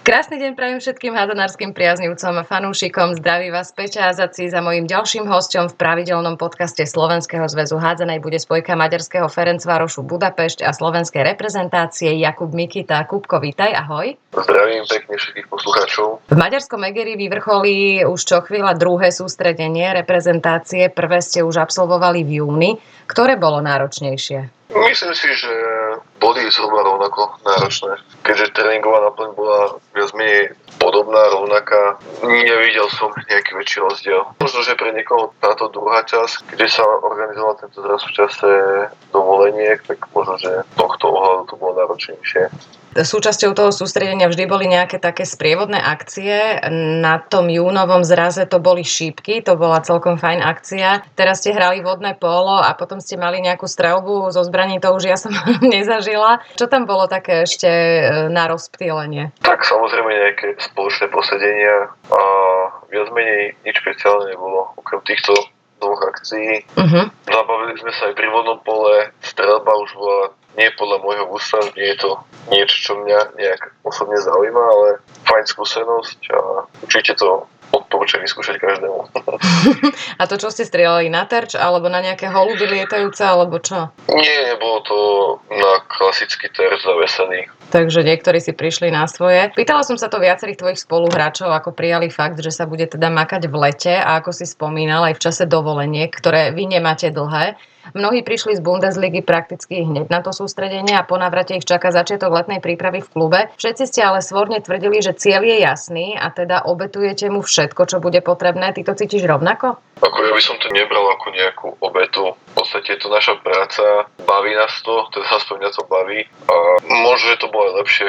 Krásny deň prajem všetkým hádzanárskym priaznivcom a fanúšikom. Zdraví vás Peťa Azaci za mojím ďalším hostom v pravidelnom podcaste Slovenského zväzu hádzanej bude spojka maďarského Ferencvárošu Budapešť a slovenskej reprezentácie Jakub Mikita. Kupko, vítaj, ahoj. Zdravím pekne všetkých poslucháčov. V maďarskom Egeri vyvrcholí už čo chvíľa druhé sústredenie reprezentácie. Prvé ste už absolvovali v júni. Ktoré bolo náročnejšie? Myslím si, že boli zhruba rovnako náročné. Keďže tréningová naplň bola viac menej podobná, rovnaká, nevidel som nejaký väčší rozdiel. Možno, že pre niekoho táto druhá časť, kde sa organizoval tento zraz v čase dovoleniek, tak možno, že tohto ohľadu to bolo náročnejšie. Súčasťou toho sústredenia vždy boli nejaké také sprievodné akcie. Na tom júnovom zraze to boli šípky, to bola celkom fajn akcia. Teraz ste hrali vodné polo a potom ste mali nejakú strelbu zo zbraní, to už ja som nezažila. Čo tam bolo také ešte e, na rozptýlenie? Tak samozrejme nejaké spoločné posedenia a viac menej nič špeciálne nebolo. Okrem týchto dvoch akcií. Uh-huh. Zabavili sme sa aj pri vodnom pole, strelba už bola nie podľa môjho gusta, nie je to niečo, čo mňa nejak osobne zaujíma, ale fajn skúsenosť a určite to odporúčam vyskúšať každému. a to, čo ste strieľali na terč, alebo na nejaké holuby lietajúce, alebo čo? Nie, nebolo to na klasický terč zavesený. Takže niektorí si prišli na svoje. Pýtala som sa to viacerých tvojich spoluhráčov, ako prijali fakt, že sa bude teda makať v lete a ako si spomínal aj v čase dovoleniek, ktoré vy nemáte dlhé. Mnohí prišli z Bundesligy prakticky hneď na to sústredenie a po navrate ich čaká začiatok letnej prípravy v klube. Všetci ste ale svorne tvrdili, že cieľ je jasný a teda obetujete mu všetko, čo bude potrebné. Ty to cítiš rovnako? Ako ja by som to nebral ako nejakú obetu. V podstate je to naša práca, baví nás to, teda aspoň mňa to baví a možno, že to bolo aj lepšie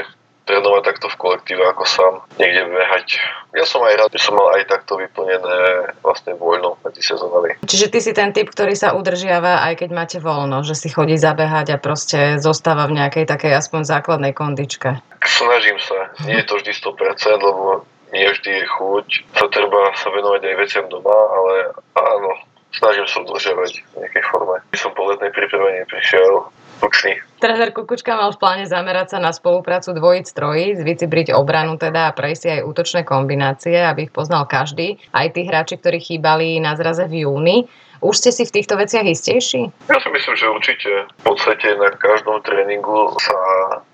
trénovať takto v kolektíve ako sám, niekde behať. Ja som aj rád, že som mal aj takto vyplnené vlastne voľno medzi sezónami. Čiže ty si ten typ, ktorý sa udržiava aj keď máte voľno, že si chodí zabehať a proste zostáva v nejakej takej aspoň základnej kondičke. Snažím sa. Nie je to vždy 100%, lebo nie vždy je chuť. Sa treba sa venovať aj veciam doma, ale áno, snažím sa udržiavať v nejakej forme. Som po letnej príprave neprišiel tučný. Tréner Kukučka mal v pláne zamerať sa na spoluprácu dvojic trojic, vycibriť obranu teda a prejsť aj útočné kombinácie, aby ich poznal každý. Aj tí hráči, ktorí chýbali na zraze v júni. Už ste si v týchto veciach istejší? Ja si myslím, že určite. V podstate na každom tréningu sa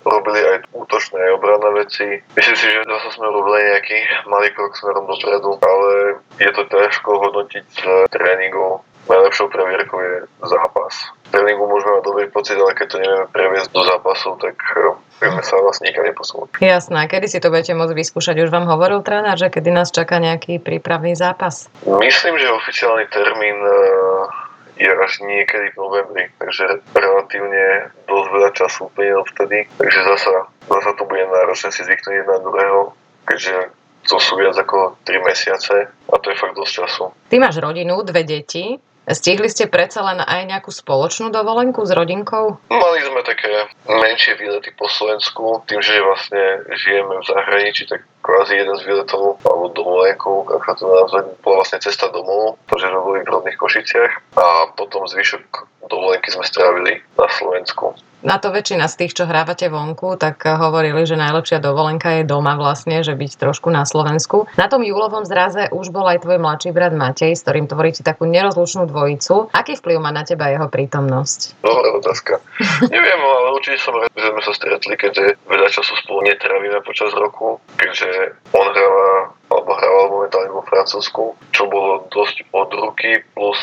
robili aj útočné, aj obranné veci. Myslím si, že zase sme robili nejaký malý krok smerom dopredu, ale je to ťažko hodnotiť z tréningov. Najlepšou previerkou je zápas tréningu môžeme mať dobrý pocit, ale keď to nevieme previesť do zápasov, tak eh, vieme sa vlastne nikam neposunúť. Jasné, kedy si to budete môcť vyskúšať? Už vám hovoril tréner, že kedy nás čaká nejaký prípravný zápas? Myslím, že oficiálny termín eh, je až niekedy v novembri, takže relatívne dosť veľa času úplne vtedy. Takže zasa, zasa to bude náročné si zvyknúť jedna druhého, keďže to sú viac ako 3 mesiace a to je fakt dosť času. Ty máš rodinu, dve deti. Stihli ste predsa len aj nejakú spoločnú dovolenku s rodinkou? Mali sme také menšie výlety po Slovensku, tým, že vlastne žijeme v zahraničí, tak kvázi jeden z výletov alebo dovolenkov, ako sa to nazve, bola vlastne cesta domov, pretože sme boli v rodných Košiciach a potom zvyšok dovolenky sme strávili na Slovensku na to väčšina z tých, čo hrávate vonku, tak hovorili, že najlepšia dovolenka je doma vlastne, že byť trošku na Slovensku. Na tom júlovom zraze už bol aj tvoj mladší brat Matej, s ktorým tvoríte takú nerozlučnú dvojicu. Aký vplyv má na teba jeho prítomnosť? Dobrá otázka. Neviem, ale určite som rád, že sme sa stretli, keďže veľa času spolu netravíme počas roku, keďže on hráva alebo hrával momentálne vo Francúzsku, čo bolo dosť od ruky, plus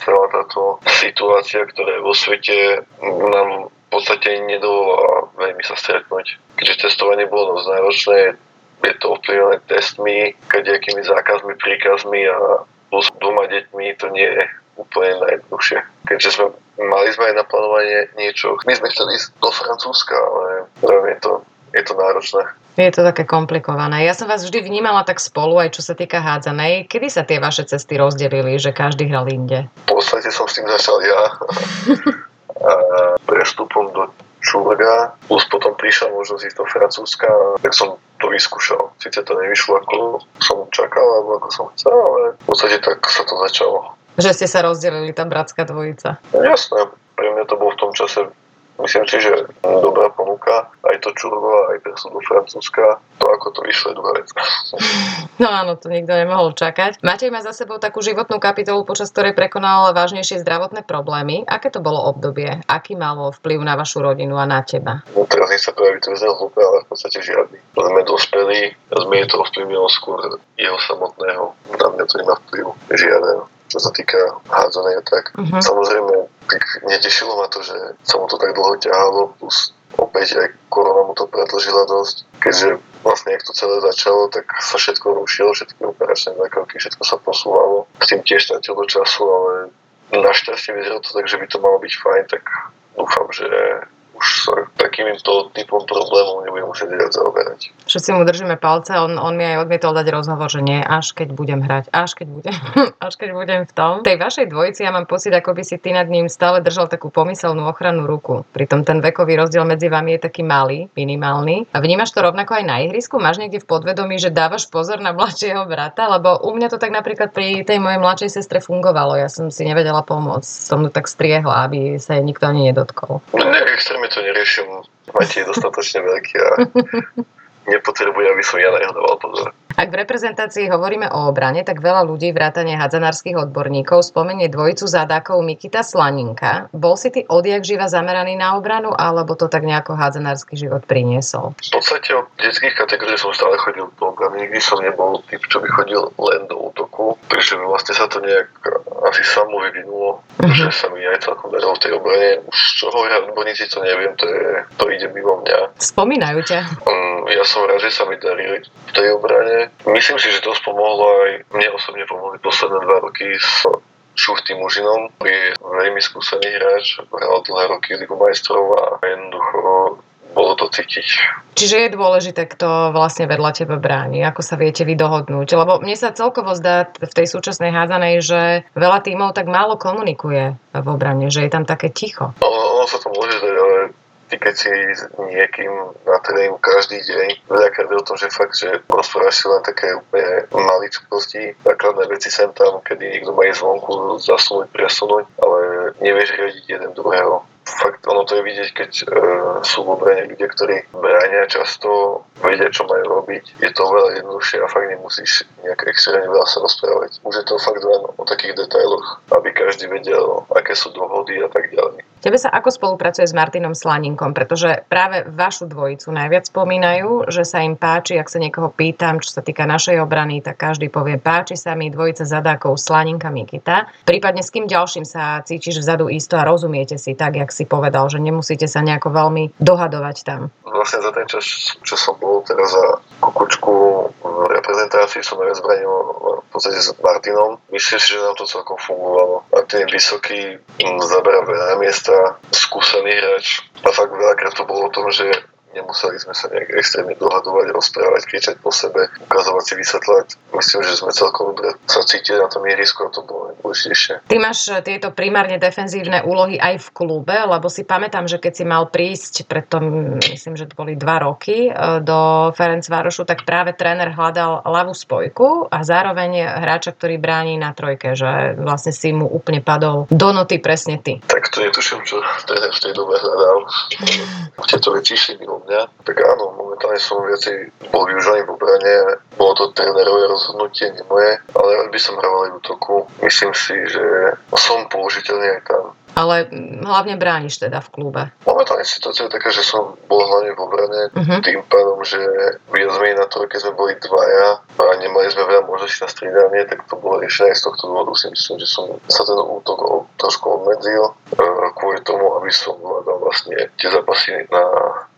celá táto situácia, ktorá je vo svete, nám v podstate nedovolá veľmi sa stretnúť. Keďže testovanie bolo dosť náročné, je to ovplyvnené testmi, kadejakými zákazmi, príkazmi a plus dvoma deťmi to nie je úplne najjednoduchšie. Keďže sme mali sme aj na plánovanie niečo, my sme chceli ísť do Francúzska, ale je to, je to náročné. Je to také komplikované. Ja som vás vždy vnímala tak spolu, aj čo sa týka hádzanej. Kedy sa tie vaše cesty rozdelili, že každý hral inde? V podstate som s tým začal ja. prestupom do Čurga, plus potom prišla možnosť ísť do Francúzska, tak som to vyskúšal. Sice to nevyšlo ako som čakal, alebo ako som chcel, ale v podstate tak sa to začalo. Že ste sa rozdelili, tá bratská dvojica. Jasné, pre mňa to bolo v tom čase myslím si, že dobrá ponuka, aj to Čurvo, aj presun do Francúzska, to ako to druhá vec. No áno, to nikto nemohol čakať. Matej má za sebou takú životnú kapitolu, počas ktorej prekonal vážnejšie zdravotné problémy. Aké to bolo obdobie? Aký malo vplyv na vašu rodinu a na teba? No teraz nech sa praví to hlúpe, ale v podstate žiadny. Sme dospeli, sme to ovplyvnilo skôr jeho samotného. Na mňa to nemá vplyv žiaden čo sa týka hádzanej a tak. Uh-huh. Samozrejme, tak netešilo ma to, že sa mu to tak dlho ťahalo, plus opäť aj korona mu to predlžila dosť, keďže vlastne, ak to celé začalo, tak sa všetko rušilo, všetky operačné zákroky, všetko sa posúvalo. S tým tiež do času, ale našťastie vyzeralo to tak, že by to malo byť fajn, tak dúfam, že už sa takýmto typom problémov nebudem musieť viac zaoberať. Všetci mu držíme palce, on, on mi aj odmietol dať rozhovor, že nie, až keď budem hrať, až keď budem, až keď budem v tom. V tej vašej dvojici ja mám pocit, ako by si ty nad ním stále držal takú pomyselnú ochrannú ruku. Pritom ten vekový rozdiel medzi vami je taký malý, minimálny. A vnímaš to rovnako aj na ihrisku? Máš niekde v podvedomí, že dávaš pozor na mladšieho brata? Lebo u mňa to tak napríklad pri tej mojej mladšej sestre fungovalo. Ja som si nevedela pomôcť. Som tak striehla, aby sa jej nikto ani nedotkol. No, extrémne to neriešim. Máte je dostatočne veľký a nepotrebuje, aby som ja na neho dával pozor. Ak v reprezentácii hovoríme o obrane, tak veľa ľudí, vrátane hadzanárskych odborníkov, spomenie dvojicu zadákov Mikita Slaninka. Bol si ty odjak živa zameraný na obranu, alebo to tak nejako hadzanársky život priniesol? V podstate od detských kategórií som stále chodil do obrany. Nikdy som nebol typ, čo by chodil len do útoku, pretože vlastne sa to nejak asi samo vyvinulo, mm-hmm. že sa mi aj celkom darilo v tej obrane. Už čo hovoria odborníci, to neviem, to, je, to ide mimo mňa. Spomínajú ťa. Ja som rád, že sa mi darí v tej obrane Myslím si, že to pomohlo aj mne osobne pomohli posledné dva roky s Šuchtým Mužinom, ktorý je veľmi skúsený hráč, hral dlhé roky Ligu majstrov a jednoducho bolo to cítiť. Čiže je dôležité, kto vlastne vedľa teba bráni, ako sa viete vy dohodnúť. Lebo mne sa celkovo zdá v tej súčasnej hádzanej, že veľa tímov tak málo komunikuje v obrane, že je tam také ticho. No, ono sa to môže zdať, ale ty keď si niekým na tréningu každý deň, veľakrát je o tom, že fakt, že rozprávaš si len také úplne maličkosti, základné veci sem tam, kedy niekto má zvonku zasunúť, presunúť, ale nevieš riadiť jeden druhého fakt ono to je vidieť, keď e, sú v obrane ľudia, ktorí bránia často, vedia, čo majú robiť. Je to veľa jednoduchšie a fakt nemusíš nejak extrémne veľa sa rozprávať. Už je to fakt len o takých detailoch, aby každý vedel, aké sú dohody a tak ďalej. Tebe sa ako spolupracuje s Martinom Slaninkom, pretože práve vašu dvojicu najviac spomínajú, že sa im páči, ak sa niekoho pýtam, čo sa týka našej obrany, tak každý povie, páči sa mi dvojica zadákov Slaninka Mikita. Prípadne s kým ďalším sa cítiš vzadu isto a rozumiete si tak, jak si povedal, že nemusíte sa nejako veľmi dohadovať tam. Vlastne za ten čas, čo som bol teraz za kukučku v reprezentácii, som najviac zbranil v podstate s Martinom. Myslím si, že nám to celkom fungovalo. Martin je vysoký, zaberá veľa miesta, skúsený hráč a fakt veľakrát to bolo o tom, že nemuseli sme sa nejak extrémne dohadovať, rozprávať, kričať po sebe, ukazovať si, vysvetľať. Myslím, že sme celkom dobre sa cítili na tom ihrisku a to bolo najdôležitejšie. Ty máš eh, tieto primárne defenzívne úlohy aj v klube, lebo si pamätám, že keď si mal prísť, preto myslím, že to boli dva roky, eh, do Ferencvárošu, tak práve tréner hľadal ľavú spojku a zároveň hráča, ktorý bráni na trojke, že vlastne si mu úplne padol do noty presne ty. Tak to netuším, čo tréner v tej dobe hľadal. Tieto veci šli mimo mňa, tak áno, momentálne som viacej bol využívaný v obrane, bolo to trénerové rozhodnutie, nie moje, ale by som hral aj útoku. Myslím si, že som použiteľný aj tam ale hlavne brániš teda v klube. Momentálne situácia je taká, že som bol hlavne v obrane, uh-huh. tým pádom, že viac menej na to, keď sme boli dvaja a nemali sme veľa možností na striedanie, tak to bolo riešenie z tohto dôvodu si myslím, že som sa ten útok trošku obmedzil e, kvôli tomu, aby som vládal vlastne tie zápasy na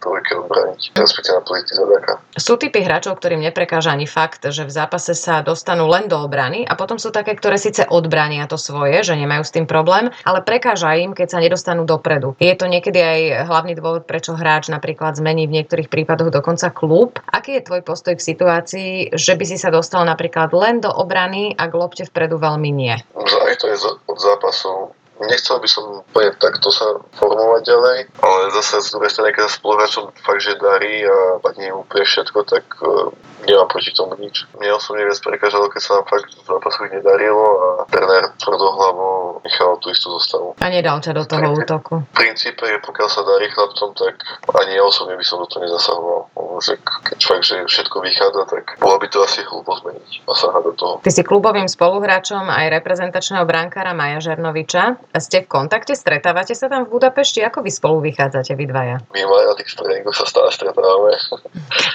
trojke odbraniť, respektíve na pozícii zadáka. Sú typy hráčov, ktorým neprekáža ani fakt, že v zápase sa dostanú len do obrany a potom sú také, ktoré síce odbrania to svoje, že nemajú s tým problém, ale prekáža im, keď sa nedostanú dopredu. Je to niekedy aj hlavný dôvod, prečo hráč napríklad zmení v niektorých prípadoch dokonca klub. Aký je tvoj postoj k situácii, že by si sa dostal napríklad len do obrany a k lopte vpredu veľmi nie? Aj to je od zápasov nechcel by som úplne takto sa formovať ďalej, ale zase z druhej strany, keď sa spoluhráčom fakt, že darí a padne im úplne všetko, tak uh, nemám proti tomu nič. Mne osobne viac prekážalo, keď sa nám fakt v zápasoch nedarilo a tréner tvrdohlavo nechal tú istú zostavu. A nedal ťa do toho útoku? V princípe, pokiaľ sa darí chlapcom, tak ani ja osobne by som do toho nezasahoval. Že keď fakt, že všetko vychádza, tak bolo by to asi hlúpo zmeniť a sa do toho. Ty si klubovým spoluhráčom aj reprezentačného brankára Maja Žernoviča. Ste v kontakte? Stretávate sa tam v Budapešti? Ako vy spolu vychádzate, vy dvaja? My aj na tých tréningoch sa stále stretávame.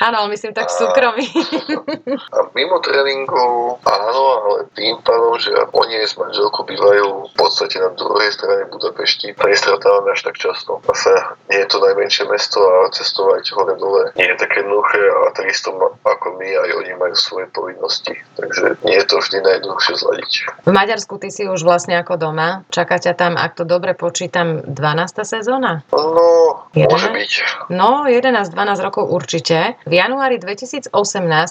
Áno, ale myslím tak v súkromí. A mimo tréningu áno, ale tým pádom, že oni s manželkou bývajú v podstate na druhej strane Budapešti, nestretávame až tak často. Zase nie je to najmenšie mesto a cestovať hore dole nie je také jednoduché a takisto ako my aj oni majú svoje povinnosti. Takže nie je to vždy najjednoduchšie zladiť. V Maďarsku ty si už vlastne ako doma. Čaká ťa tam, ak to dobre počítam, 12. sezóna? No, 11? môže byť. No, 11-12 rokov určite. V januári 2018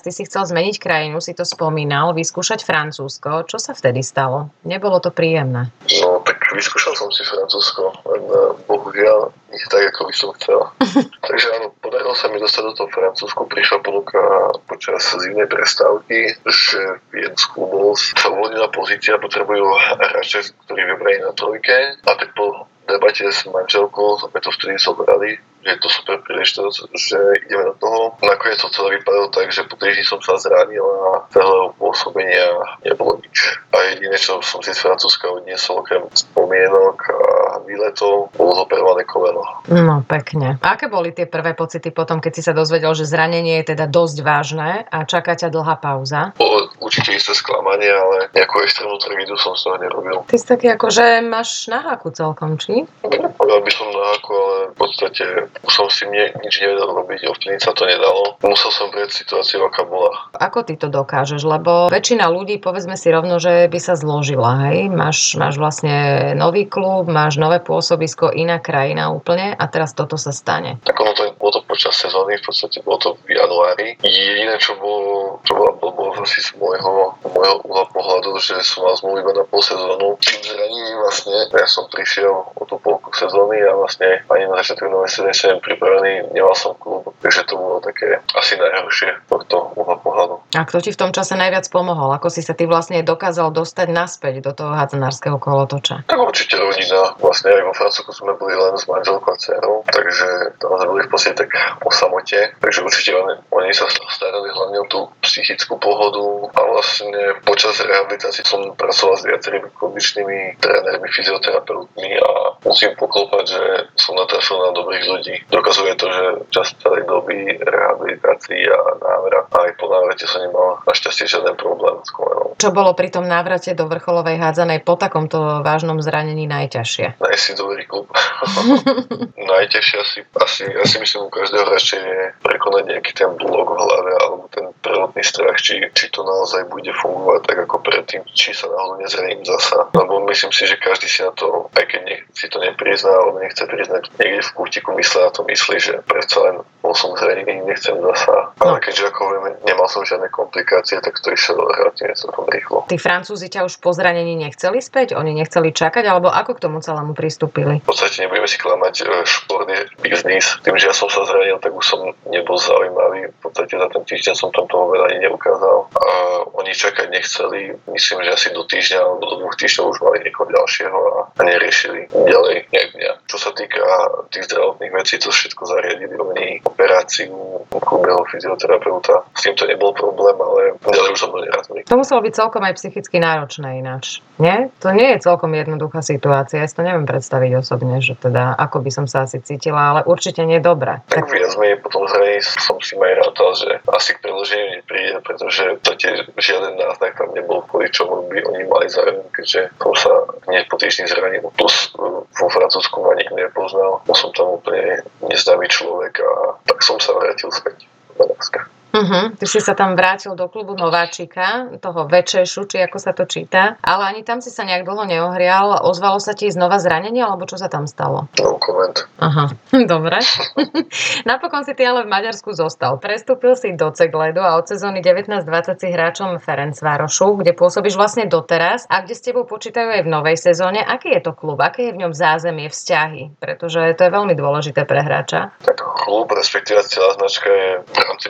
ty si chcel zmeniť krajinu, si to spomínal, vyskúšať Francúzsko. Čo sa vtedy stalo? Nebolo to príjemné? No, tak vyskúšal som si Francúzsko, len eh, bohužiaľ nie tak, ako by som chcel. Takže áno, podarilo sa mi dostať do toho Francúzsku, prišla ponuka počas zimnej prestávky, že v jednom z klubov sa uvoľnila pozícia, potrebujú hráče, ktorí vybrali na trojke a tak po debate s manželkou sme to vtedy zobrali je to super príležitosť, že ideme do toho. Nakoniec to celé vypadalo tak, že po týždni som sa zranil a celého pôsobenia nebolo nič. A jediné, čo som si z Francúzska odniesol, okrem spomienok a výletov, bolo zoperované koleno. No pekne. A aké boli tie prvé pocity potom, keď si sa dozvedel, že zranenie je teda dosť vážne a čaká ťa dlhá pauza? Bolo určite isté sklamanie, ale nejakú extrémnu tragédiu som z toho nerobil. Ty si taký ako, že máš na háku celkom, či? Povedal by som háku, ale v podstate už som si mne nič nevedel robiť, ovplyvniť sa to nedalo. Musel som prieť situáciu, aká bola. Ako ty to dokážeš? Lebo väčšina ľudí, povedzme si rovno, že by sa zložila, hej? Máš, máš vlastne nový klub, máš nové pôsobisko, iná krajina úplne a teraz toto sa stane. Tak ono to, bolo to počas sezóny, v podstate bolo to v januári. Jediné, čo bolo, čo bola blbosť asi z môjho, môjho uhla pohľadu, že som mal zmluvu iba na pol sezónu. Tým zranením vlastne, ja som prišiel o tú polku sezóny a vlastne ani na začiatku sezóny som pripravený, nemal som klub, takže to bolo také asi najhoršie tohto uhla pohľadu. A kto ti v tom čase najviac pomohol? Ako si sa ty vlastne dokázal dostať naspäť do toho hadzanárskeho kolotoča? Tak určite rodina. Vlastne aj vo Francúzsku sme boli len s manželkou a dcerou, takže tam sme boli v podstate tak o samote. Takže určite oni, oni sa starali hlavne o tú psychickú pohodu a vlastne počas rehabilitácie som pracoval s viacerými kondičnými trénermi, fyzioterapeutmi a musím poklopať, že som natrafil na dobrých ľudí. Dokazuje to, že čas celej doby rehabilitácií a návrat aj po návrate som nemal našťastie žiaden problém s kolenom. Čo bolo pri tom návrate do vrcholovej hádzanej po takomto vážnom zranení najťažšie? Nájsť si dobrý klub. najťažšie asi, asi, ja si myslím u každého hráča je prekonať nejaký ten blok v hlave alebo ten prvotný strach, či, či to naozaj bude fungovať tak ako predtým, či sa náhodou nezraním zasa. Lebo myslím si, že každý si na to, aj keď si to neprizná alebo nechce priznať, niekde v kútiku mysle na to myslí, že predsa len bol som zranený, nechcem zasa. Ale no. keďže ako vieme, nemal som žiadne komplikácie, tak to išiel relatívne celkom rýchlo. Tí Francúzi ťa už po zranení nechceli späť? Oni nechceli čakať? Alebo ako k tomu celému pristúpili? V podstate nebudeme si klamať, šport je biznis. Tým, že ja som sa zranil, tak už som nebol zaujímavý. V podstate za ten týždeň som tam toho veľa ani neukázal. A oni čakať nechceli. Myslím, že asi do týždňa alebo do dvoch týždňov už mali niekoho ďalšieho a, a neriešili ďalej nejak mňa. Čo sa týka tých zdravotných vecí, to všetko zariadili oni operáciu klubného fyzioterapeuta. S tým to nebol problém, ale ďalej už som bol nerazný. To muselo byť celkom aj psychicky náročné ináč. Nie? To nie je celkom jednoduchá situácia. Ja si to neviem predstaviť osobne, že teda ako by som sa asi cítila, ale určite nie dobre. Tak, tak... viac menej potom zraní som si aj rátal, že asi k preloženiu nepríde, pretože to tiež žiaden náznak tam nebol, kvôli čomu by oni mali záujem, keďže som sa hneď po týždni zranil. Plus vo Francúzsku ma nikto nepoznal. Bol som tam úplne neznámy človek a tak som sa vrátil späť do Maďarska. Uh-huh. Ty si sa tam vrátil do klubu Nováčika, toho Večešu, či ako sa to číta, ale ani tam si sa nejak dlho neohrial. Ozvalo sa ti znova zranenie, alebo čo sa tam stalo? No koment. Aha, dobre. Napokon si ty ale v Maďarsku zostal. Prestúpil si do Cegledu a od sezóny 19-20 si hráčom Ferencvárošu, kde pôsobíš vlastne doteraz a kde s tebou počítajú aj v novej sezóne. Aký je to klub? Aké je v ňom zázemie, vzťahy? Pretože to je veľmi dôležité pre hráča. Tak klub, respektíve celá značka je v rámci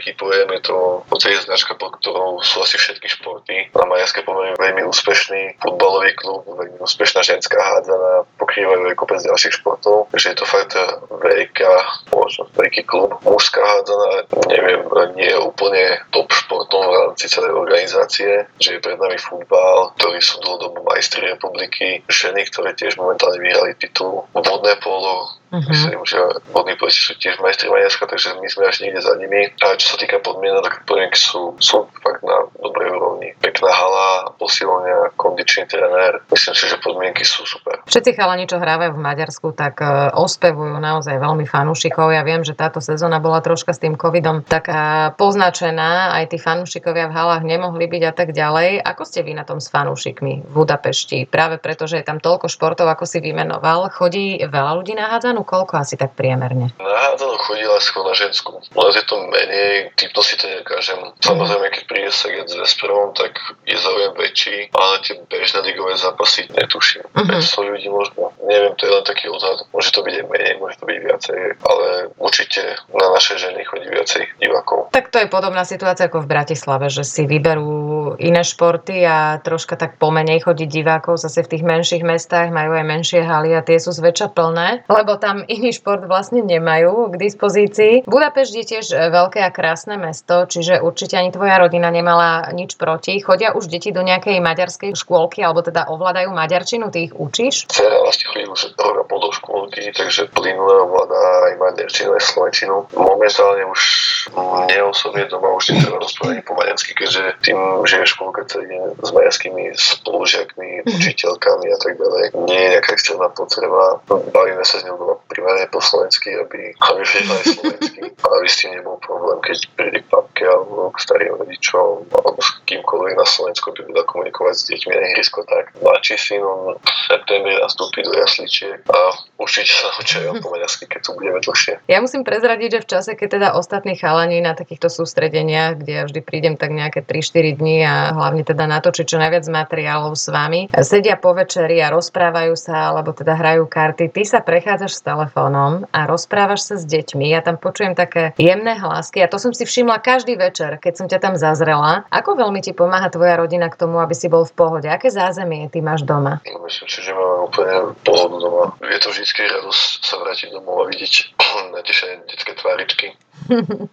veľký pojem. Je to v podstate značka, pod ktorou sú asi všetky športy. Na Maďarske pomerne veľmi úspešný futbalový klub, veľmi úspešná ženská hádzaná, pokrývajú aj kopec ďalších športov. Takže je to fakt veľká spoločnosť, veľký klub. Mužská hádzaná, neviem, nie je úplne top športom v rámci celej organizácie, že je pred nami futbal, ktorí sú dlhodobo majstri republiky, ženy, ktoré tiež momentálne vyhrali titul, vodné polo, Uh-huh. Myslím, že vodní polici sú tiež majstri Maďarska, takže my sme až niekde za nimi. A čo sa týka podmienok, tak podmienky sú, sú fakt na dobrej úrovni. Pekná hala, posilňa, kondičný tréner. Myslím si, že podmienky sú super. Všetci chalani, čo hrávajú v Maďarsku, tak uh, ospevujú naozaj veľmi fanúšikov. Ja viem, že táto sezóna bola troška s tým covidom taká poznačená. Aj tí fanúšikovia v halách nemohli byť a tak ďalej. Ako ste vy na tom s fanúšikmi v Budapešti? Práve preto, že je tam toľko športov, ako si vymenoval. Chodí veľa ľudí na hádzanú? koľko asi tak priemerne? Na hádzanú chodila skôr na ženskú. Len je to menej, typno si to nekážem. Samozrejme, keď príde Saget s Vesperom, tak je záujem väčší, ale tie bežné ligové zápasy netuším. Uh-huh. 500 ľudí možno. Neviem, to je len taký odhad. Môže to byť aj menej, môže to byť viacej, ale určite na naše ženy chodí viacej divákov. Tak to je podobná situácia ako v Bratislave, že si vyberú iné športy a troška tak pomenej chodí divákov. Zase v tých menších mestách majú aj menšie haly a tie sú zväčša plné, lebo tam tam iný šport vlastne nemajú k dispozícii. Budapešť je tiež e, veľké a krásne mesto, čiže určite ani tvoja rodina nemala nič proti. Chodia už deti do nejakej maďarskej škôlky, alebo teda ovládajú maďarčinu, ty ich učíš? Dcera vlastne chodí už rok a pol do škôlky, takže plynule ovláda aj maďarčinu, aj slovenčinu. Momentálne už mne osobne doma už netreba rozprávať po maďarsky, keďže tým, že je škôlka celý s maďarskými spolužiakmi, mhm. učiteľkami a tak ďalej, nie je nejaká extrémna potreba. Bavíme sa s ňou doma primárne po slovensky, aby, aby vedela aj slovensky. Aby s tým nebol problém, keď príde k papke alebo k starým rodičom alebo s kýmkoľvek na Slovensku, by vedela komunikovať s deťmi na ihrisko tak. Mladší syn, on v septembri nastúpi do jasličiek a určite sa naučia po maďarsky, keď tu budeme dlhšie. Ja musím prezradiť, že v čase, keď teda ostatní chalani na takýchto sústredeniach, kde ja vždy prídem tak nejaké 3-4 dní a hlavne teda natočiť čo najviac materiálov s vami, sedia po večeri a rozprávajú sa alebo teda hrajú karty, ty sa prechádzaš s telefónom a rozprávaš sa s deťmi. Ja tam počujem také jemné hlasky a to som si všimla každý večer, keď som ťa tam zazrela. Ako veľmi ti pomáha tvoja rodina k tomu, aby si bol v pohode? Aké zázemie ty máš doma? Myslím si, že máme úplne pohodu doma. Je to vždy radosť sa vrátiť domov a vidieť natešené detské tváričky.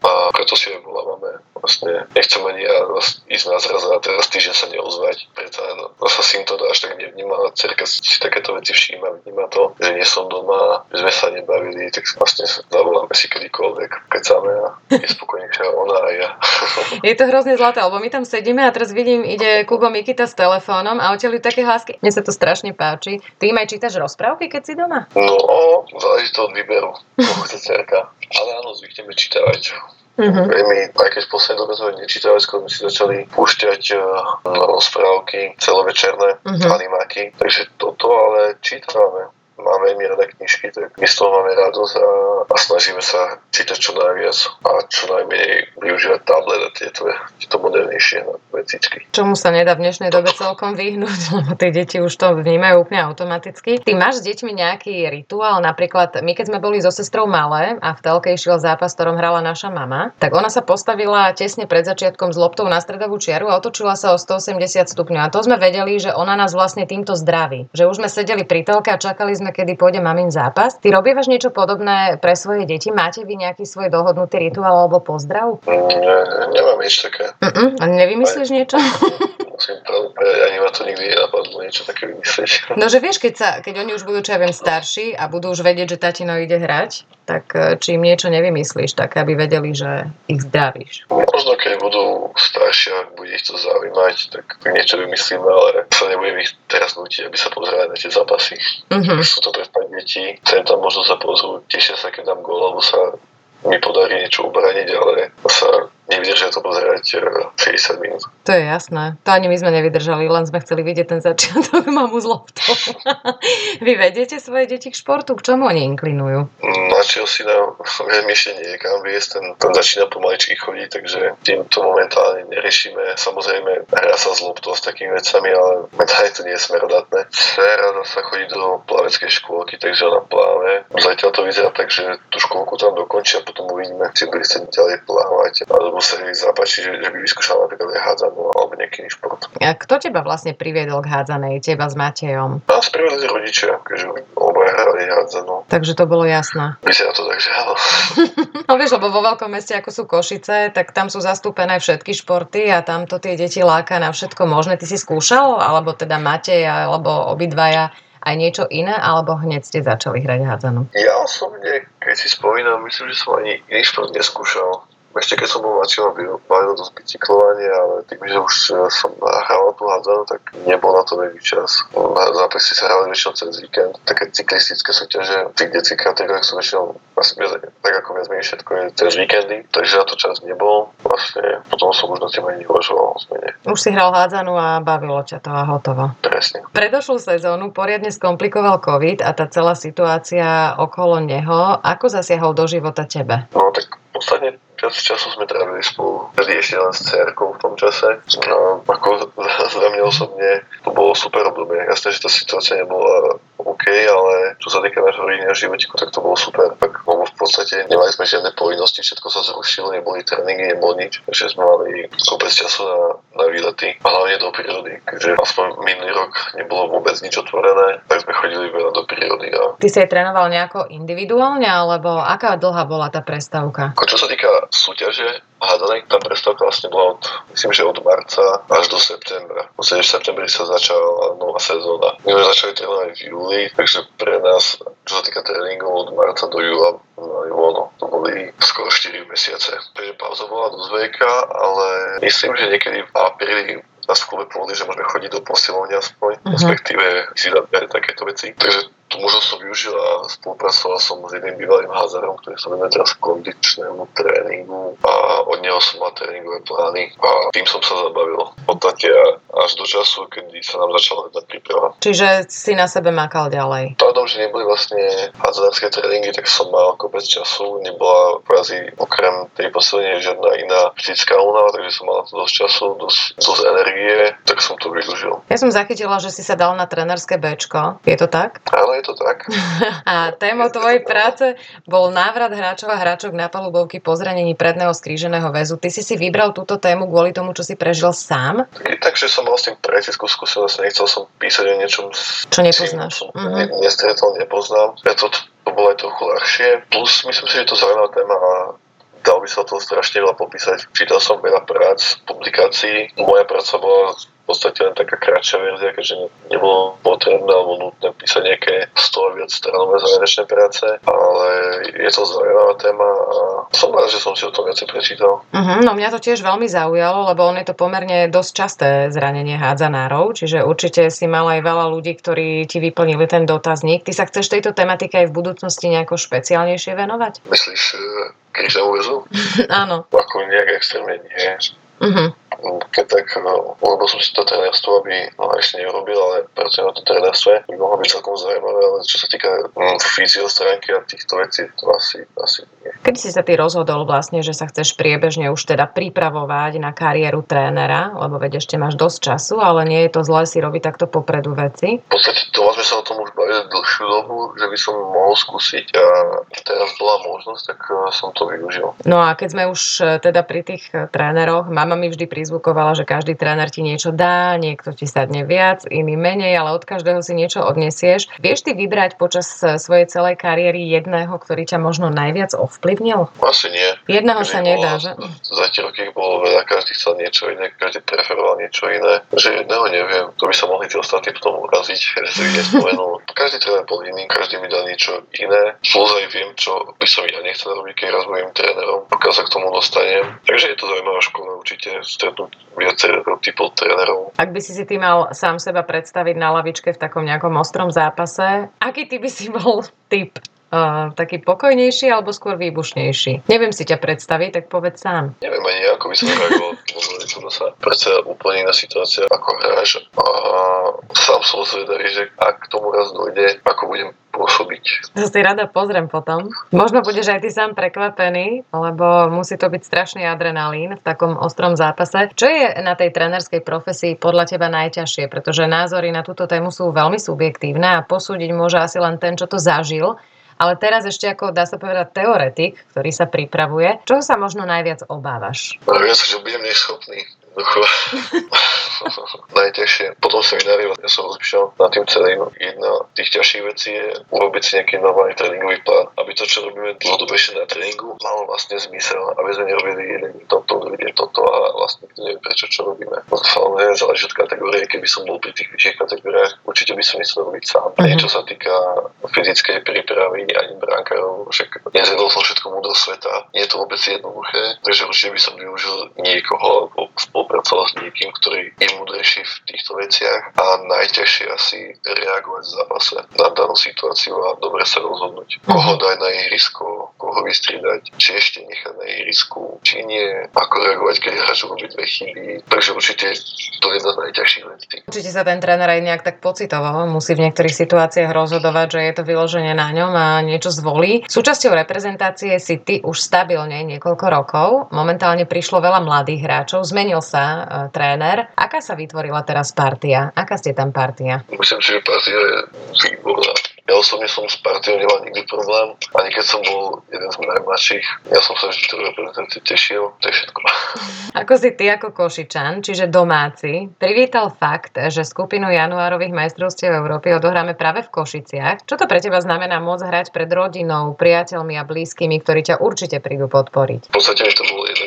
A preto si aj volávame. Vlastne nechcem ani ja ísť na zraz a teraz týždeň sa neozvať. Preto no, sa syn to až tak nevníma. Cerka si takéto veci všíma, vníma to, že nie som doma, že sme sa nebavili, tak vlastne zavoláme si kedykoľvek, kecáme a je spokojnejšia ona a ja. Je to hrozne zlaté, lebo my tam sedíme a teraz vidím, ide Kubo Mikita s telefónom a odtiaľ také hlasky. Mne sa to strašne páči. Ty im aj čítaš rozprávky, keď si doma? No, záleží to od výberu. cerka. Ale áno, zvykneme čítavať. Uh-huh. My, aj keď v poslednej dobe sme nečítali, skôr sme si začali púšťať uh, rozprávky celovečerné, uh-huh. animáky, takže toto ale čítame máme mi rada knižky, tak my z toho máme radosť a, a snažíme sa čítať čo najviac a čo najmenej využívať tablet a tieto, tieto modernejšie vecičky. Čomu sa nedá v dnešnej dobe celkom vyhnúť, lebo tie deti už to vnímajú úplne automaticky. Ty máš s deťmi nejaký rituál, napríklad my keď sme boli so sestrou malé a v telke išiel zápas, ktorom hrala naša mama, tak ona sa postavila tesne pred začiatkom s loptou na stredovú čiaru a otočila sa o 180 stupňov. A to sme vedeli, že ona nás vlastne týmto zdraví. Že už sme sedeli pri telke a čakali sme sme, kedy pôjde mamin zápas. Ty robívaš niečo podobné pre svoje deti? Máte vy nejaký svoj dohodnutý rituál alebo pozdrav? Nie, nemám nič také. A nevymyslíš niečo? Musím povedať, ani ma to nikdy nenapadlo niečo také vymyslieť. No, že vieš, keď, sa, keď oni už budú, čo ja viem, starší a budú už vedieť, že tatino ide hrať, tak e, či im niečo nevymyslíš, tak aby vedeli, že ich zdravíš. Možno keď budú staršie, ak bude ich to zaujímať, tak niečo vymyslíme, ale sa nebudem ich teraz nutiť, aby sa pozerali na tie zápasy. Mm-hmm. Sú to trestné deti, chcem tam možno sa pozrú, tešia sa, keď dám gól, alebo sa mi podarí niečo ubraniť, ale sa nevydržia to pozerať 60 minút. To je jasné. To ani my sme nevydržali, len sme chceli vidieť ten začiatok mamu z loptou. Vy vedete svoje deti k športu? K čomu oni inklinujú? Našiel si na ešte niekam viesť, ten, ten začína pomaličky chodiť, takže tým to momentálne neriešime. Samozrejme, hrá sa z loptou s takými vecami, ale momentálne to nie je smerodatné. Dcera sa chodí do plaveckej škôlky, takže ona pláve. Zatiaľ to vyzerá tak, že tú škôlku tam dokončí a potom uvidíme, či bude chcieť ďalej plávať. Alebo sa jej zapáči, že, že by vyskúšala napríklad aj hádzanú hádzanú alebo nejaký iný šport. A kto teba vlastne priviedol k hádzanej? Teba s Matejom? Nás priviedli rodičia, keďže obaja hrali hádzanú. Takže to bolo jasné. Vyzerá to tak, že áno. no vieš, lebo vo veľkom meste, ako sú Košice, tak tam sú zastúpené všetky športy a tam to tie deti láka na všetko možné. Ty si skúšal? Alebo teda Matej, alebo obidvaja aj niečo iné, alebo hneď ste začali hrať hádzanú? Ja osobne, keď si spomínam, myslím, že som ani iný šport neskúšal ešte keď som bol mladší, ma bavilo dosť bicyklovanie, ale tým, že už e, som hral tú hádzanú, tak nebol na to veľký čas. Zápasy sa hrali väčšinou cez víkend. Také cyklistické súťaže v tých detských kategóriách sú väčšinou tak ako viac menej všetko je cez víkendy, takže na to čas nebol. Vlastne potom som už na tým ani neuvažoval o zmene. Už si hral hádzanú a bavilo ťa to a hotovo. Presne. Predošlú sezónu poriadne skomplikoval COVID a tá celá situácia okolo neho. Ako zasiahol do života tebe? No tak posledne viac času sme trávili spolu, vtedy ešte len s cerkou v tom čase. No, ako za, mňa osobne to bolo super obdobie. Jasné, že tá situácia nebola OK, ale čo sa týka nášho rodinného životiku, tak to bolo super. Tak, lebo v podstate nemali sme žiadne povinnosti, všetko sa zrušilo, neboli tréningy, nebolo nič. Takže sme mali kopec času na, na výlety a hlavne do prírody. Keďže aspoň minulý rok nebolo vôbec nič otvorené, tak sme chodili veľa do prírody. A... Ty si aj trénoval nejako individuálne, alebo aká dlhá bola tá prestávka? Čo sa týka súťaže, hádanej. Tá prestávka vlastne bola od, myslím, že od marca až do septembra. V podstate v septembri sa začala nová sezóna. My sme začali trénovať v júli, takže pre nás, čo sa týka tréningov od marca do júla, no, no, to boli skoro 4 mesiace. Takže pauza bola dosť veľká, ale myslím, že niekedy v apríli nás v klube povedali, že môžeme chodiť do posilovne aspoň, uh-huh. respektíve si dať takéto veci. Takže tú možnosť som využil a spolupracoval som s jedným bývalým házarom, ktorý sa venuje teraz kondičnému tréningu a od neho som mal tréningové plány a tým som sa zabavil. V podstate až do času, kedy sa nám začala tá príprava. Čiže si na sebe makal ďalej? Tádom, že neboli vlastne hádzanárske tréningy, tak som mal kopec času, nebola kvázi okrem tej poslednej žiadna iná fyzická únava, takže som mal dosť času, dosť, dosť energie, tak som to využil. Ja som zachytila, že si sa dal na trenerské Bčko. Je to tak? Áno, je to tak. A téma tvojej práce bol návrat hráčov a hráčok na palubovky po zranení predného skríženého väzu. Ty si si vybral túto tému kvôli tomu, čo si prežil sám? Takže som mal s tým praktickú skúsenosť, nechcel som písať o niečom, čo nepoznáš. Som uh-huh. nestretol, nepoznám. Ja to, to bolo aj trochu ľahšie. Plus myslím si, že to zaujímavá téma a dal by sa to strašne veľa popísať. Čítal som veľa prác, publikácií. Moja práca bola podstate len taká kratšia verzia, keďže nebolo potrebné alebo nutné písať nejaké 100 a viac stranové záverečné práce, ale je to zaujímavá téma a som rád, že som si o tom viacej prečítal. Uh-huh, no mňa to tiež veľmi zaujalo, lebo on je to pomerne dosť časté zranenie hádzanárov, čiže určite si mal aj veľa ľudí, ktorí ti vyplnili ten dotazník. Ty sa chceš tejto tematike aj v budúcnosti nejako špeciálnejšie venovať? Myslíš, krížovú väzu? Áno. Ako nejak extrémne nie. Uh-huh. Keď tak, no, lebo som si to trénerstvo, aby no, ešte neurobil, ale pracujem na tom trénerstve, by mohlo byť celkom zaujímavé, ale čo sa týka mm, a týchto vecí, to asi, asi nie. Kedy si sa ty rozhodol vlastne, že sa chceš priebežne už teda pripravovať na kariéru trénera, lebo veď ešte máš dosť času, ale nie je to zlé si robiť takto popredu veci? V podstate to sme sa o tom už bavili dlhšiu dobu, že by som mohol skúsiť a teraz bola možnosť, tak som to využil. No a keď sme už eh, teda pri tých eh, tréneroch, mama mi vždy prizvukovala, že každý tréner ti niečo dá, niekto ti sadne viac, iný menej, ale od každého si niečo odnesieš. Vieš ty vybrať počas svojej celej kariéry jedného, ktorý ťa možno najviac ovplyvnil? Asi nie. Jedného sa nedá, že? Za tie roky bolo veľa, každý chcel niečo iné, každý preferoval niečo iné. Že jedného neviem, to by sa mohli tí ostatní potom uraziť, že si nespomenul. Každý tréner bol iný, každý mi dal niečo iné. Plus aj viem, čo by som ja nechcel robiť, keď raz budem trénerom, pokiaľ sa k tomu dostanem. Takže je to zaujímavá škola určite stretnúť viacej typov trénerov. Ak by si si ty mal sám seba predstaviť na lavičke v takom nejakom ostrom zápase, aký ty by si bol typ Uh, taký pokojnejší alebo skôr výbušnejší? Neviem si ťa predstaviť, tak povedz sám. Neviem ani ako by som reagoval. to sa predsa úplne iná situácia ako hráš a sám som zvedavý, že ak k tomu raz dojde, ako budem pôsobiť. To si rada pozriem potom. Možno budeš aj ty sám prekvapený, lebo musí to byť strašný adrenalín v takom ostrom zápase. Čo je na tej trénerskej profesii podľa teba najťažšie? Pretože názory na túto tému sú veľmi subjektívne a posúdiť môže asi len ten, čo to zažil. Ale teraz ešte ako dá sa povedať teoretik, ktorý sa pripravuje, čoho sa možno najviac obávaš? Ja sa, že budem neschopný najťažšie. Potom seminári ja som rozmýšľal nad tým celým. Jedna z tých ťažších vecí je urobiť si nejaký nový tréningový plán, aby to, čo robíme dlhodobejšie na tréningu, malo vlastne zmysel, aby sme nerobili jeden toto, druhý toto a vlastne neviem prečo, čo robíme. Samozrejme záleží od kategórie, keby som bol pri tých vyšších kategóriách, určite by som myslel robiť sám. Mm-hmm. Niečo sa týka fyzickej prípravy ani brankárov, však nezvedol som všetko múdro sveta, nie je to vôbec jednoduché, takže určite by som využil niekoho alebo spolupracoval s niekým, ktorý je múdrejší v týchto veciach a najťažšie asi reagovať v zápase na danú situáciu a dobre sa rozhodnúť. Mhm. Koho dať na ihrisko, koho vystriedať, či ešte nechať na ihrisku, či nie, ako reagovať, keď hráč robí dve chyby. Takže určite to je jedna z najťažších vecí. Určite sa ten tréner aj nejak tak pocitoval, musí v niektorých situáciách rozhodovať, že je to vyloženie na ňom a niečo zvolí. Súčasťou reprezentácie si ty už stabilne niekoľko rokov. Momentálne prišlo veľa mladých hráčov, zmenil sa e, tréner. Aká sa vytvorila teraz partia? Aká ste tam partia? Myslím si, že partia je výborná. Ja osobne som s partiou nemal nikdy problém. Ani keď som bol jeden z najmladších, ja som sa vždy do reprezentácie tešil. To je všetko. Ako si ty ako Košičan, čiže domáci, privítal fakt, že skupinu januárových majstrovstiev Európy odohráme práve v Košiciach. Čo to pre teba znamená môcť hrať pred rodinou, priateľmi a blízkymi, ktorí ťa určite prídu podporiť? V podstate to bolo jedno keď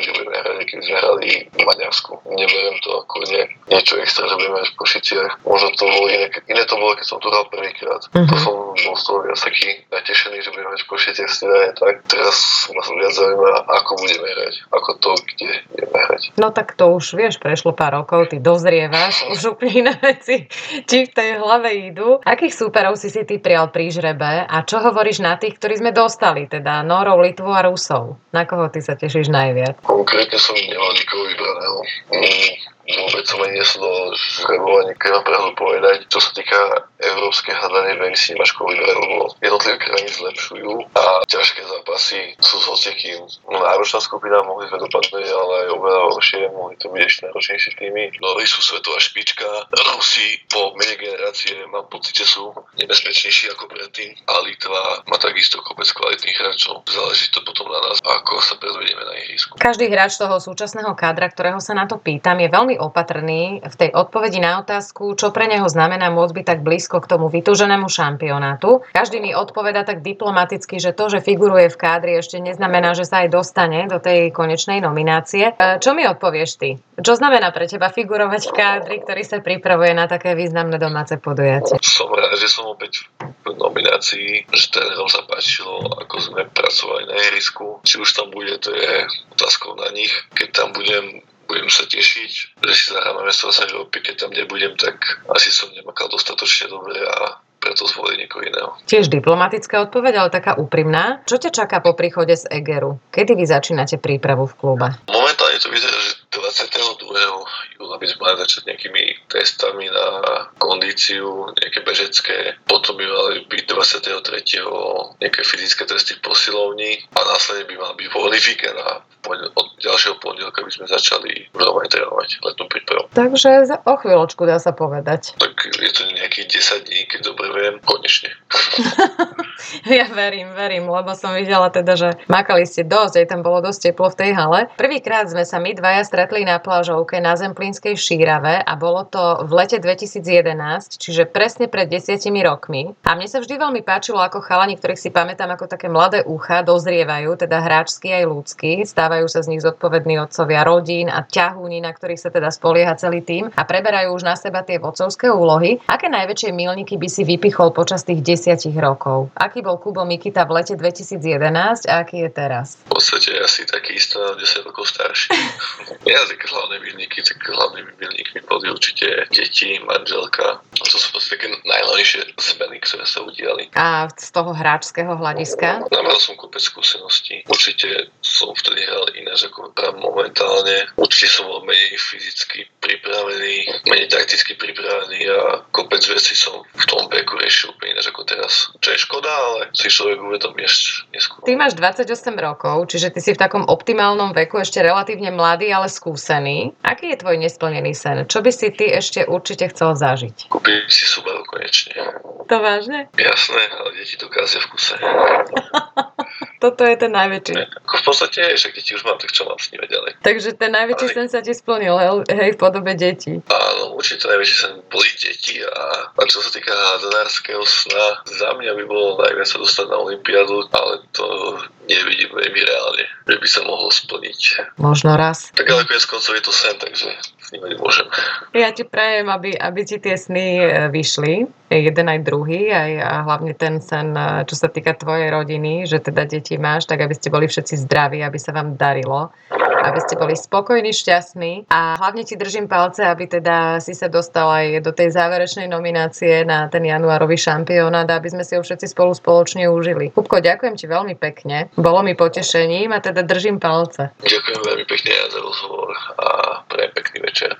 sme hrali v Maďarsku. Neberiem to ako nie, niečo extra, že budeme v Košiciach. Možno to bolo iné, iné to bolo, keď som tu hral prvýkrát. Uh-huh. To som bol z toho viac taký natešený, že budeme hrať v Košiciach stredane tak. Teraz ma viac zaujíma, ako budeme hrať, ako to, kde budeme hrať. No tak to už vieš, prešlo pár rokov, ty dozrievaš, už úplne iné veci ti v tej hlave idú. Akých súperov si si ty prijal pri žrebe a čo hovoríš na tých, ktorí sme dostali, teda Norov, Litvu a Rusov? Na koho ty sa tešíš najviac? Konkrétne som nemal nikoho vybraného. Vôbec som ani nesledol žrebovanie, keď mám pravdu povedať. Čo sa týka európske hľadanie, koho vybrať, lebo jednotlivé krajiny zlepšujú a ťažké zápasy sú s hocikým. No, náročná skupina mohli sme dopadnúť, ale aj oveľa horšie, mohli to byť ešte náročnejšie týmy. Noví sú svetová špička, Rusi po menej generácie mám pocit, že sú nebezpečnejší ako predtým a Litva má takisto kopec kvalitných hráčov. Záleží to potom na nás, ako sa predvedieme na ihrisku. Každý hráč toho súčasného kádra, ktorého sa na to pýtam, je veľmi opatrný v tej odpovedi na otázku, čo pre neho znamená môcť byť tak blízko k tomu vytúženému šampionátu. Každý mi odpoveda tak diplomaticky, že to, že figuruje v kádri, ešte neznamená, že sa aj dostane do tej konečnej nominácie. E, čo mi odpovieš ty? Čo znamená pre teba figurovať v kádri, ktorý sa pripravuje na také významné domáce podujatie? Som rád, že som opäť v nominácii, že trénerom sa páčilo, ako sme pracovali na ihrisku. Či už tam bude, to je otázkou na nich. Keď tam budem, budem sa tešiť, že si zahráme sa Európy, keď tam nebudem, tak asi som nemakal dostatočne dobre a preto zvolili niekoho iného. Tiež diplomatická odpoveď, ale taká úprimná. Čo ťa čaká po príchode z Egeru? Kedy vy začínate prípravu v klube? Momentálne to vyzerá, že 22. júla by sme mali začať nejakými testami na kondíciu, nejaké bežecké. Potom by mali byť 23. nejaké fyzické testy v posilovni a následne by mal byť voľný víkend a od ďalšieho pondelka by sme začali normálne trénovať letnú prípravu. Takže o chvíľočku dá sa povedať. Tak je to nejakých 10 dní, keď dobre viem, konečne. ja verím, verím, lebo som videla teda, že makali ste dosť, aj tam bolo dosť teplo v tej hale. Prvýkrát sme sa my dvaja stretli na plážovke na Zemplínskej šírave a bolo to v lete 2011, čiže presne pred desiatimi rokmi. A mne sa vždy veľmi páčilo, ako chalani, ktorých si pamätám ako také mladé ucha, dozrievajú, teda hráčsky aj ľudský, stávajú stávajú sa z nich zodpovední otcovia rodín a ťahúni, na ktorých sa teda spolieha celý tým a preberajú už na seba tie vodcovské úlohy. Aké najväčšie milníky by si vypichol počas tých desiatich rokov? Aký bol Kubo Mikita v lete 2011 a aký je teraz? V podstate asi taký isto 10 rokov starší. ja také hlavné milníky, tak hlavnými milníkmi boli určite deti, manželka. To sú také najhlavnejšie zmeny, ktoré sa udiali. A z toho hráčského hľadiska? Namal som kopec skúseností. Určite som vtedy hral ináč ako momentálne. Určite som bol menej fyzicky pripravený, menej takticky pripravený a kopec vecí som v tom veku riešil úplne ináč ako teraz. Čo je škoda, ale si človek uvedomí ešte neskôr. Ty máš 28 rokov, čiže ty si v takom optimálnom veku ešte relatívne mladý, ale skúsený. Aký je tvoj nesplnený sen? Čo by si ty ešte určite chcel zažiť? Kúpiť si Subaru konečne. To vážne? Jasné, ale deti to kázia v kuse. Toto je ten najväčší. Ako v podstate, však deti už mám, tak čo mám s nimi ďalej. Takže ten najväčší sen sa ti splnil, hej, v podobe detí. Áno, určite najväčší sen boli deti a, a čo sa týka hádzanárského sna, za mňa by bolo najviac sa dostať na Olympiádu, ale to nevidím veľmi reálne, že by sa mohlo splniť. Možno raz. Tak ale konec koncov je to sen, takže Ja ti prajem, aby, aby ti tie sny e, vyšli, jeden aj druhý, aj, a hlavne ten sen, e, čo sa týka tvojej rodiny, že teda deti máš, tak aby ste boli všetci zdraví, aby sa vám darilo, aby ste boli spokojní, šťastní a hlavne ti držím palce, aby teda si sa dostal aj do tej záverečnej nominácie na ten januárový šampionát, aby sme si ho všetci spolu spoločne užili. Kupko, ďakujem ti veľmi pekne, bolo mi potešením a teda držím palce. Ďakujem veľmi pekne za rozhovor a prajem pekný večer.